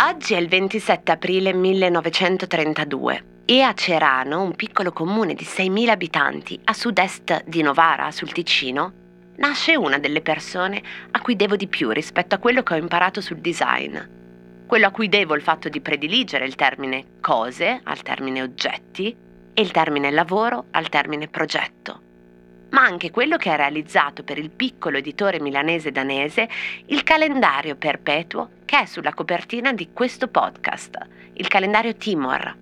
Oggi è il 27 aprile 1932 e a Cerano, un piccolo comune di 6.000 abitanti a sud-est di Novara, sul Ticino, nasce una delle persone a cui devo di più rispetto a quello che ho imparato sul design. Quello a cui devo il fatto di prediligere il termine cose al termine oggetti e il termine lavoro al termine progetto ma anche quello che ha realizzato per il piccolo editore milanese danese il calendario perpetuo che è sulla copertina di questo podcast, il calendario Timor.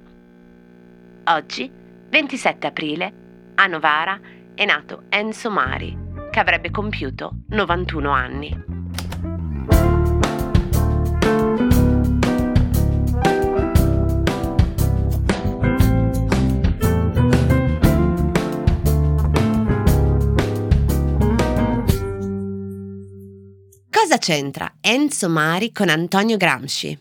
Oggi, 27 aprile, a Novara è nato Enzo Mari, che avrebbe compiuto 91 anni. Cosa c'entra Enzo Mari con Antonio Gramsci?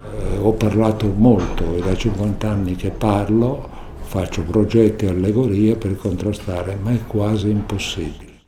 Eh, ho parlato molto, è da 50 anni che parlo, faccio progetti e allegorie per contrastare, ma è quasi impossibile.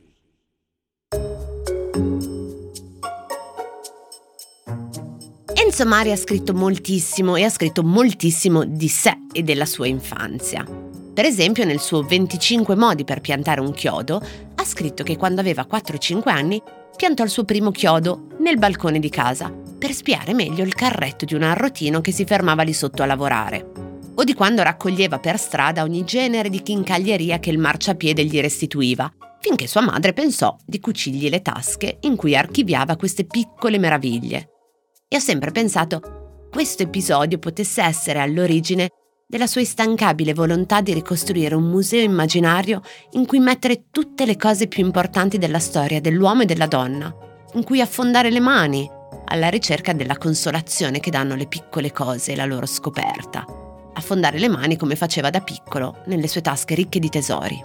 Enzo Mari ha scritto moltissimo e ha scritto moltissimo di sé e della sua infanzia. Per esempio, nel suo 25 modi per piantare un chiodo, ha scritto che quando aveva 4-5 anni piantò il suo primo chiodo nel balcone di casa per spiare meglio il carretto di un arrotino che si fermava lì sotto a lavorare. O di quando raccoglieva per strada ogni genere di chincaglieria che il marciapiede gli restituiva, finché sua madre pensò di cucirgli le tasche in cui archiviava queste piccole meraviglie. E ho sempre pensato questo episodio potesse essere all'origine della sua instancabile volontà di ricostruire un museo immaginario in cui mettere tutte le cose più importanti della storia dell'uomo e della donna, in cui affondare le mani alla ricerca della consolazione che danno le piccole cose e la loro scoperta, affondare le mani come faceva da piccolo nelle sue tasche ricche di tesori.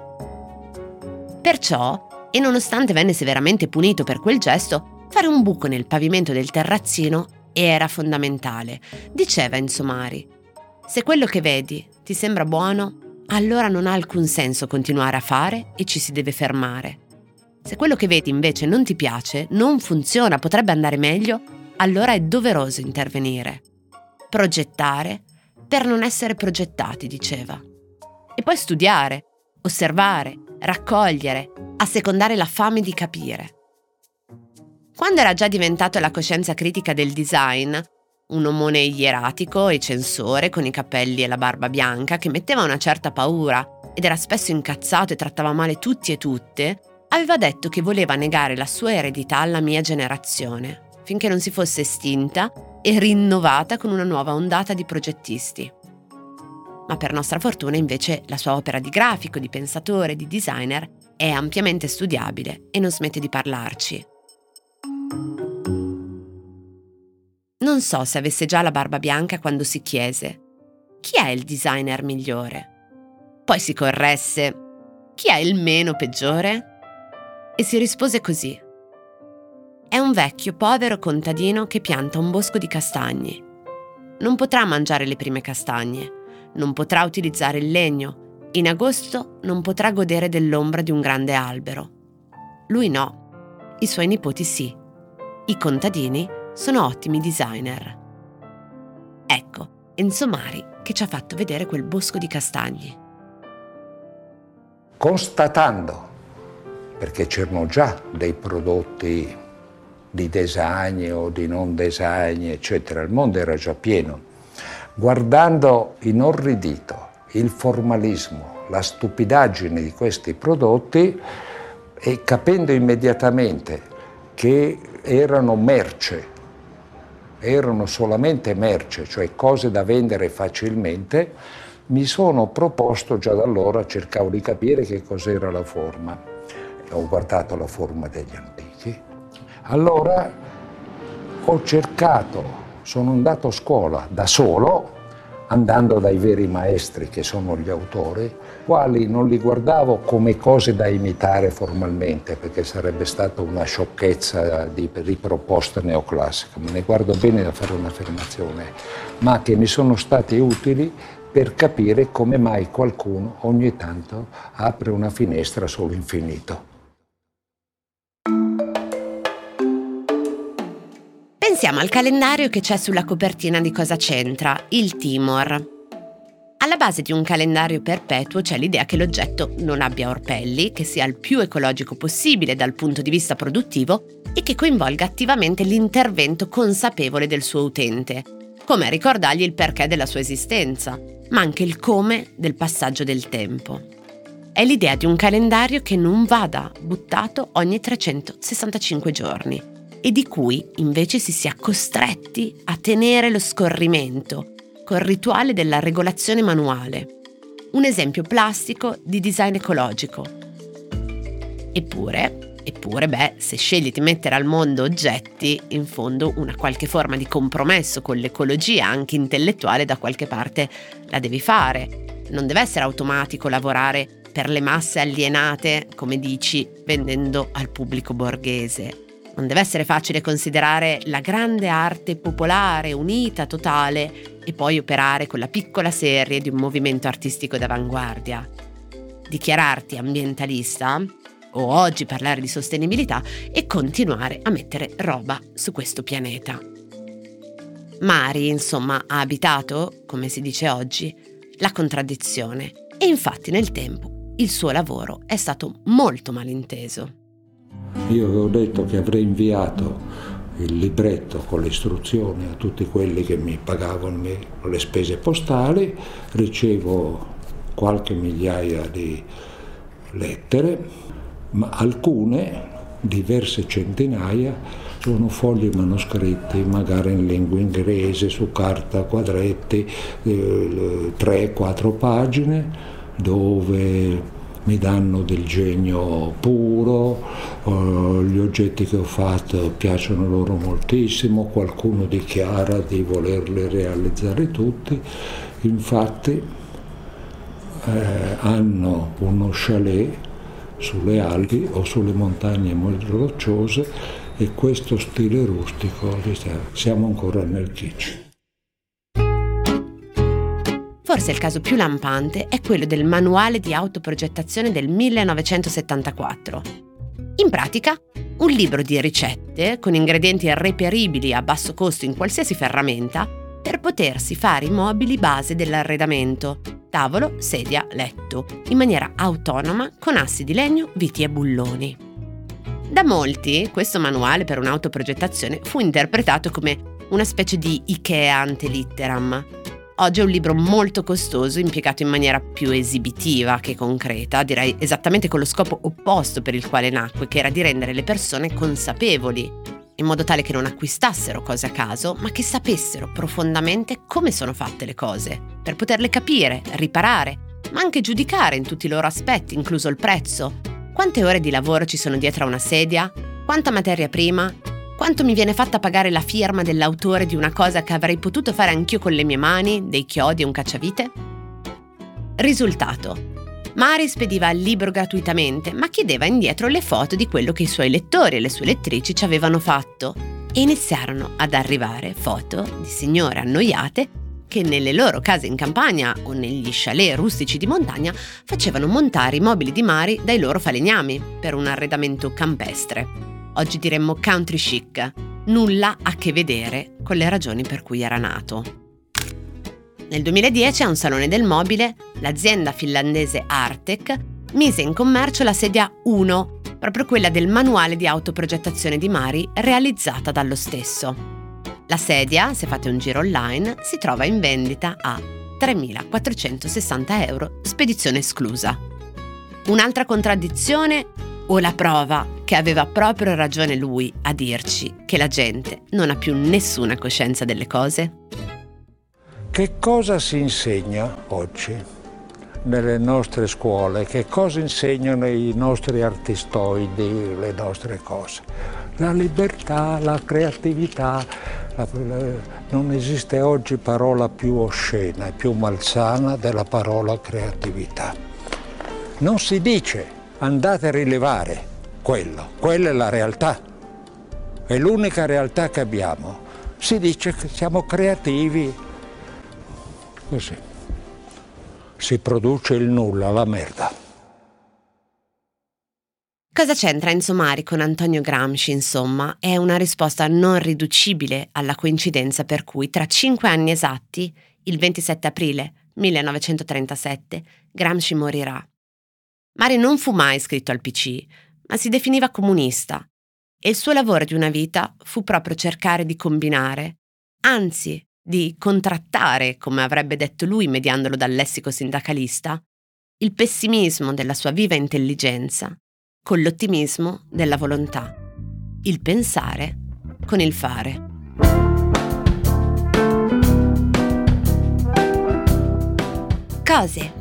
Perciò, e nonostante venne severamente punito per quel gesto, fare un buco nel pavimento del terrazzino era fondamentale, diceva Enzo Mari se quello che vedi ti sembra buono, allora non ha alcun senso continuare a fare e ci si deve fermare. Se quello che vedi invece non ti piace, non funziona, potrebbe andare meglio, allora è doveroso intervenire. Progettare per non essere progettati, diceva. E poi studiare, osservare, raccogliere, assecondare la fame di capire. Quando era già diventato la coscienza critica del design, un omone ieratico e censore con i capelli e la barba bianca che metteva una certa paura ed era spesso incazzato e trattava male tutti e tutte, aveva detto che voleva negare la sua eredità alla mia generazione, finché non si fosse estinta e rinnovata con una nuova ondata di progettisti. Ma per nostra fortuna invece la sua opera di grafico, di pensatore, di designer è ampiamente studiabile e non smette di parlarci. Non so se avesse già la barba bianca quando si chiese chi è il designer migliore? Poi si corresse chi è il meno peggiore? E si rispose così. È un vecchio povero contadino che pianta un bosco di castagni. Non potrà mangiare le prime castagne, non potrà utilizzare il legno, in agosto non potrà godere dell'ombra di un grande albero. Lui no, i suoi nipoti sì, i contadini sono ottimi designer. Ecco, Enzo Mari che ci ha fatto vedere quel bosco di castagni. Constatando, perché c'erano già dei prodotti di design o di non design, eccetera, il mondo era già pieno, guardando inorridito il formalismo, la stupidaggine di questi prodotti e capendo immediatamente che erano merce erano solamente merce, cioè cose da vendere facilmente, mi sono proposto già da allora, cercavo di capire che cos'era la forma. Ho guardato la forma degli antichi. Allora ho cercato, sono andato a scuola da solo, andando dai veri maestri che sono gli autori, quali non li guardavo come cose da imitare formalmente, perché sarebbe stata una sciocchezza di riproposta neoclassica, me ne guardo bene da fare un'affermazione, ma che mi sono stati utili per capire come mai qualcuno ogni tanto apre una finestra sull'infinito. Pensiamo al calendario che c'è sulla copertina di Cosa c'entra, il Timor. Alla base di un calendario perpetuo c'è l'idea che l'oggetto non abbia orpelli, che sia il più ecologico possibile dal punto di vista produttivo e che coinvolga attivamente l'intervento consapevole del suo utente, come ricordargli il perché della sua esistenza, ma anche il come del passaggio del tempo. È l'idea di un calendario che non vada buttato ogni 365 giorni e di cui invece si sia costretti a tenere lo scorrimento col rituale della regolazione manuale. Un esempio plastico di design ecologico. Eppure, Eppure, beh, se scegli di mettere al mondo oggetti, in fondo una qualche forma di compromesso con l'ecologia, anche intellettuale, da qualche parte la devi fare. Non deve essere automatico lavorare per le masse alienate, come dici, vendendo al pubblico borghese. Non deve essere facile considerare la grande arte popolare, unita, totale, e poi operare con la piccola serie di un movimento artistico d'avanguardia. Dichiararti ambientalista o oggi parlare di sostenibilità e continuare a mettere roba su questo pianeta. Mari, insomma, ha abitato, come si dice oggi, la contraddizione e infatti nel tempo il suo lavoro è stato molto malinteso. Io avevo detto che avrei inviato il libretto con le istruzioni a tutti quelli che mi pagavano le spese postali, ricevo qualche migliaia di lettere ma alcune, diverse centinaia, sono fogli manoscritti, magari in lingua inglese, su carta quadretti, eh, tre, quattro pagine, dove mi danno del genio puro, uh, gli oggetti che ho fatto piacciono loro moltissimo, qualcuno dichiara di volerli realizzare tutti, infatti eh, hanno uno chalet sulle Alpi o sulle montagne molto rocciose e questo stile rustico, siamo ancora nel kitsch. Forse il caso più lampante è quello del manuale di autoprogettazione del 1974. In pratica, un libro di ricette con ingredienti reperibili a basso costo in qualsiasi ferramenta per potersi fare i mobili base dell'arredamento, tavolo, sedia, letto, in maniera autonoma con assi di legno, viti e bulloni. Da molti questo manuale per un'autoprogettazione fu interpretato come una specie di Ikea ante litteram. Oggi è un libro molto costoso, impiegato in maniera più esibitiva che concreta, direi esattamente con lo scopo opposto per il quale nacque, che era di rendere le persone consapevoli in modo tale che non acquistassero cose a caso, ma che sapessero profondamente come sono fatte le cose, per poterle capire, riparare, ma anche giudicare in tutti i loro aspetti, incluso il prezzo. Quante ore di lavoro ci sono dietro a una sedia? Quanta materia prima? Quanto mi viene fatta pagare la firma dell'autore di una cosa che avrei potuto fare anch'io con le mie mani, dei chiodi e un cacciavite? Risultato. Mari spediva il libro gratuitamente, ma chiedeva indietro le foto di quello che i suoi lettori e le sue lettrici ci avevano fatto. E iniziarono ad arrivare foto di signore annoiate che nelle loro case in campagna o negli chalet rustici di montagna facevano montare i mobili di Mari dai loro falegnami per un arredamento campestre. Oggi diremmo country chic, nulla a che vedere con le ragioni per cui era nato. Nel 2010 a un salone del mobile, l'azienda finlandese Artec mise in commercio la sedia 1, proprio quella del manuale di autoprogettazione di Mari realizzata dallo stesso. La sedia, se fate un giro online, si trova in vendita a 3.460 euro, spedizione esclusa. Un'altra contraddizione o la prova che aveva proprio ragione lui a dirci che la gente non ha più nessuna coscienza delle cose? Che cosa si insegna oggi nelle nostre scuole? Che cosa insegnano i nostri artistoidi, le nostre cose? La libertà, la creatività. La, la, non esiste oggi parola più oscena e più malsana della parola creatività. Non si dice andate a rilevare quello, quella è la realtà, è l'unica realtà che abbiamo. Si dice che siamo creativi, Così. Si produce il nulla, la merda. Cosa c'entra Enzo Mari con Antonio Gramsci, insomma? È una risposta non riducibile alla coincidenza per cui tra cinque anni esatti, il 27 aprile 1937, Gramsci morirà. Mari non fu mai iscritto al PC, ma si definiva comunista e il suo lavoro di una vita fu proprio cercare di combinare, anzi di contrattare, come avrebbe detto lui mediandolo dal lessico sindacalista, il pessimismo della sua viva intelligenza con l'ottimismo della volontà, il pensare con il fare. Cose